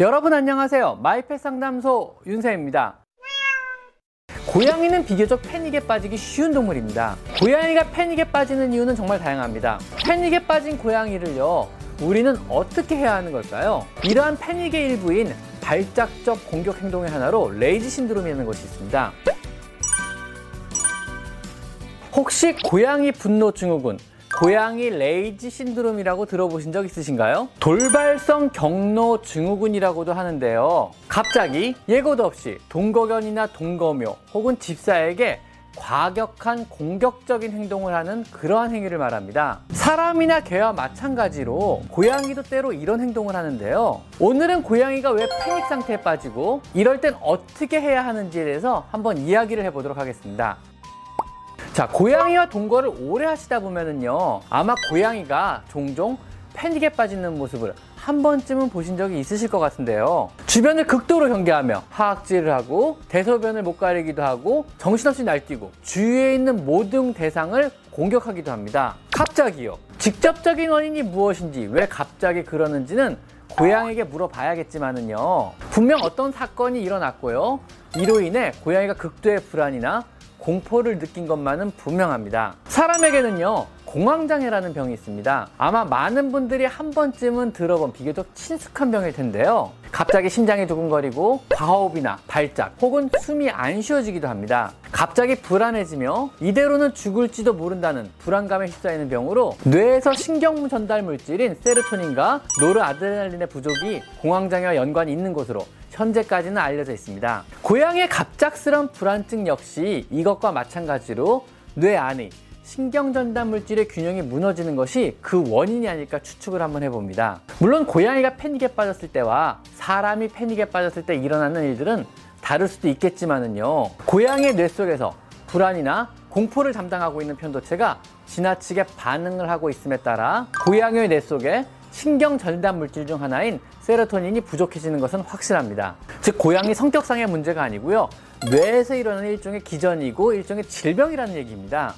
여러분 안녕하세요. 마이펫 상담소 윤세입니다. 고양이는 비교적 패닉에 빠지기 쉬운 동물입니다. 고양이가 패닉에 빠지는 이유는 정말 다양합니다. 패닉에 빠진 고양이를요, 우리는 어떻게 해야 하는 걸까요? 이러한 패닉의 일부인 발작적 공격 행동의 하나로 rage syndrome이라는 것이 있습니다. 혹시 고양이 분노 증후군, 고양이 rage syndrome이라고 들어보신 적 있으신가요? 돌발성 경로 증후군이라고도 하는데요. 갑자기 예고도 없이 동거견이나 동거묘 혹은 집사에게 과격한 공격적인 행동을 하는 그러한 행위를 말합니다. 사람이나 개와 마찬가지로 고양이도 때로 이런 행동을 하는데요. 오늘은 고양이가 왜 패닉 상태에 빠지고 이럴 땐 어떻게 해야 하는지에 대해서 한번 이야기를 해보도록 하겠습니다. 자, 고양이와 동거를 오래 하시다 보면은요, 아마 고양이가 종종 패닉에 빠지는 모습을 한 번쯤은 보신 적이 있으실 것 같은데요. 주변을 극도로 경계하며 하악질을 하고 대소변을 못 가리기도 하고 정신없이 날뛰고 주위에 있는 모든 대상을 공격하기도 합니다. 갑자기요. 직접적인 원인이 무엇인지 왜 갑자기 그러는지는 고양이에게 물어봐야겠지만은요. 분명 어떤 사건이 일어났고요. 이로 인해 고양이가 극도의 불안이나 공포를 느낀 것만은 분명합니다. 사람에게는요, 공황장애라는 병이 있습니다. 아마 많은 분들이 한 번쯤은 들어본 비교적 친숙한 병일 텐데요. 갑자기 심장이 두근거리고 과호흡이나 발작 혹은 숨이 안 쉬어지기도 합니다. 갑자기 불안해지며 이대로는 죽을지도 모른다는 불안감에 휩싸이는 병으로 뇌에서 신경 전달 물질인 세르토닌과 노르아드레날린의 부족이 공황장애와 연관이 있는 것으로 현재까지는 알려져 있습니다. 고양이의 갑작스런 불안증 역시 이것과 마찬가지로 뇌 안의 신경전달 물질의 균형이 무너지는 것이 그 원인이 아닐까 추측을 한번 해봅니다. 물론 고양이가 패닉에 빠졌을 때와 사람이 패닉에 빠졌을 때 일어나는 일들은 다를 수도 있겠지만은요. 고양이의 뇌 속에서 불안이나 공포를 담당하고 있는 편도체가 지나치게 반응을 하고 있음에 따라 고양이의 뇌 속에 신경 전달 물질 중 하나인 세로토닌이 부족해지는 것은 확실합니다. 즉 고양이 성격상의 문제가 아니고요. 뇌에서 일어나는 일종의 기전이고 일종의 질병이라는 얘기입니다.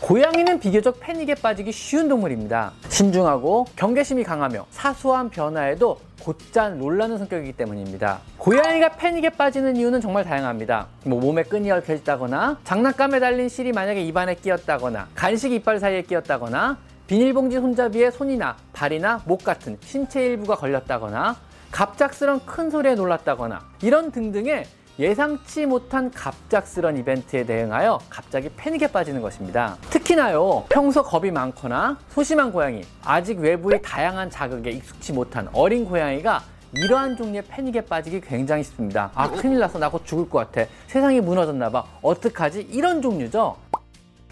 고양이는 비교적 패닉에 빠지기 쉬운 동물입니다. 신중하고 경계심이 강하며 사소한 변화에도 곧잘 놀라는 성격이기 때문입니다. 고양이가 패닉에 빠지는 이유는 정말 다양합니다. 뭐 몸에 끈이 얽혀 있다거나 장난감에 달린 실이 만약에 입안에 끼었다거나 간식 이빨 사이에 끼었다거나 비닐봉지 손잡이에 손이나 발이나 목 같은 신체 일부가 걸렸다거나 갑작스런 큰 소리에 놀랐다거나 이런 등등의 예상치 못한 갑작스런 이벤트에 대응하여 갑자기 패닉에 빠지는 것입니다. 특히나요, 평소 겁이 많거나 소심한 고양이, 아직 외부의 다양한 자극에 익숙치 못한 어린 고양이가 이러한 종류의 패닉에 빠지기 굉장히 쉽습니다. 아, 큰일 났어. 나 곧 죽을 것 같아. 세상이 무너졌나봐. 어떡하지? 이런 종류죠.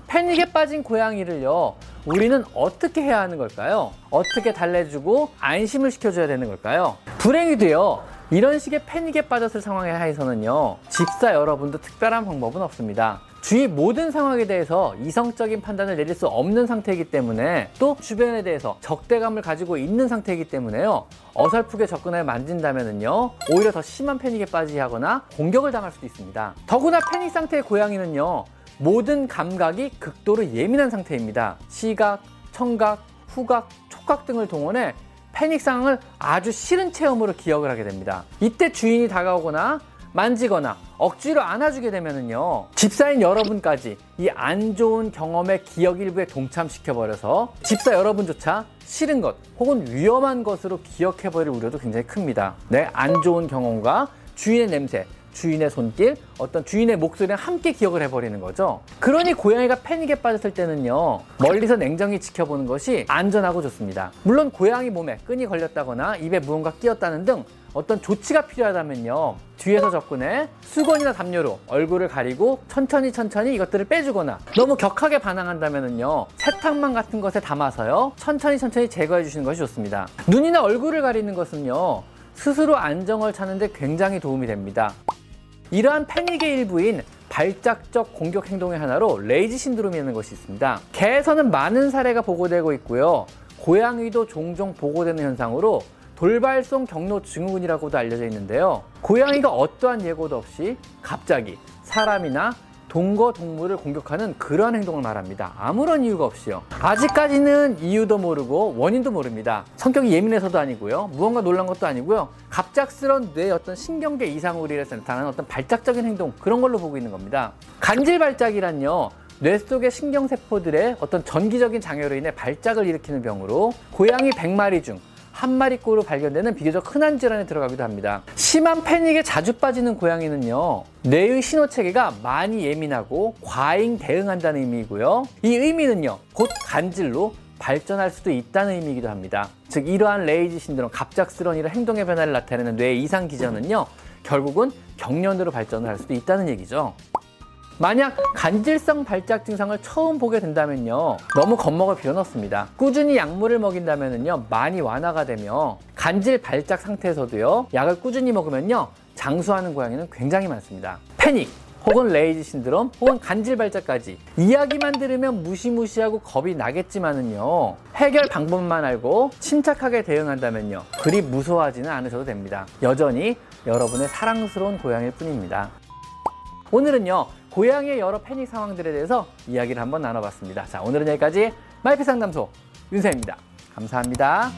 패닉에 빠진 고양이를요, 우리는 어떻게 해야 하는 걸까요? 어떻게 달래주고 안심을 시켜줘야 되는 걸까요? 불행히도요, 이런 식의 패닉에 빠졌을 상황에 하에서는요, 집사 여러분도 특별한 방법은 없습니다. 주위 모든 상황에 대해서 이성적인 판단을 내릴 수 없는 상태이기 때문에 또 주변에 대해서 적대감을 가지고 있는 상태이기 때문에요. 어설프게 접근하여 만진다면요. 오히려 더 심한 패닉에 빠지게 하거나 공격을 당할 수도 있습니다. 더구나 패닉 상태의 고양이는요. 모든 감각이 극도로 예민한 상태입니다. 시각, 청각, 후각, 촉각 등을 동원해 패닉 상황을 아주 싫은 체험으로 기억을 하게 됩니다. 이때 주인이 다가오거나 만지거나 억지로 안아주게 되면은요 집사인 여러분까지 이 안 좋은 경험의 기억 일부에 동참시켜버려서 집사 여러분조차 싫은 것 혹은 위험한 것으로 기억해버릴 우려도 굉장히 큽니다. 네, 안 좋은 경험과 주인의 냄새, 주인의 손길, 어떤 주인의 목소리랑 함께 기억을 해버리는 거죠. 그러니 고양이가 패닉에 빠졌을 때는요, 멀리서 냉정히 지켜보는 것이 안전하고 좋습니다. 물론 고양이 몸에 끈이 걸렸다거나 입에 무언가 끼었다는 등 어떤 조치가 필요하다면요, 뒤에서 접근해 수건이나 담요로 얼굴을 가리고 천천히 천천히 이것들을 빼주거나 너무 격하게 반항한다면요, 세탁망 같은 것에 담아서요, 천천히 천천히 제거해 주시는 것이 좋습니다. 눈이나 얼굴을 가리는 것은요, 스스로 안정을 찾는데 굉장히 도움이 됩니다. 이러한 패닉의 일부인 발작적 공격 행동의 하나로 레이지 신드롬이라는 것이 있습니다. 개에서는 많은 사례가 보고되고 있고요. 고양이도 종종 보고되는 현상으로 돌발성 경로 증후군이라고도 알려져 있는데요. 고양이가 어떠한 예고도 없이 갑자기 사람이나 동거 동물을 공격하는 그러한 행동을 말합니다. 아무런 이유가 없이요. 아직까지는 이유도 모르고 원인도 모릅니다. 성격이 예민해서도 아니고요. 무언가 놀란 것도 아니고요. 갑작스런 뇌의 어떤 신경계 이상으로 인해서 나타나는 어떤 발작적인 행동 그런 걸로 보고 있는 겁니다. 간질 발작이란요. 뇌 속의 신경세포들의 어떤 전기적인 장애로 인해 발작을 일으키는 병으로 고양이 100마리 중 한 마리꼴로 발견되는 비교적 흔한 질환에 들어가기도 합니다. 심한 패닉에 자주 빠지는 고양이는요, 뇌의 신호 체계가 많이 예민하고 과잉 대응한다는 의미이고요. 이 의미는요, 곧 간질로 발전할 수도 있다는 의미이기도 합니다. 즉, 이러한 레이지 신드롬, 갑작스러운 이런 행동의 변화를 나타내는 뇌의 이상 기전은요, 결국은 경련으로 발전을 할 수도 있다는 얘기죠. 만약 간질성 발작 증상을 처음 보게 된다면요 너무 겁먹을 필요는 없습니다. 꾸준히 약물을 먹인다면요 많이 완화가 되며 간질 발작 상태에서도요 약을 꾸준히 먹으면요 장수하는 고양이는 굉장히 많습니다. 패닉 혹은 레이지 신드롬 혹은 간질 발작까지. 이야기만 들으면 무시무시하고 겁이 나겠지만은요 해결 방법만 알고 침착하게 대응한다면요 그리 무서워하지는 않으셔도 됩니다. 여전히 여러분의 사랑스러운 고양이일 뿐입니다. 오늘은요 고양이의 여러 패닉 상황들에 대해서 이야기를 한번 나눠봤습니다. 자, 오늘은 여기까지 마이피 상담소 윤세입니다. 감사합니다.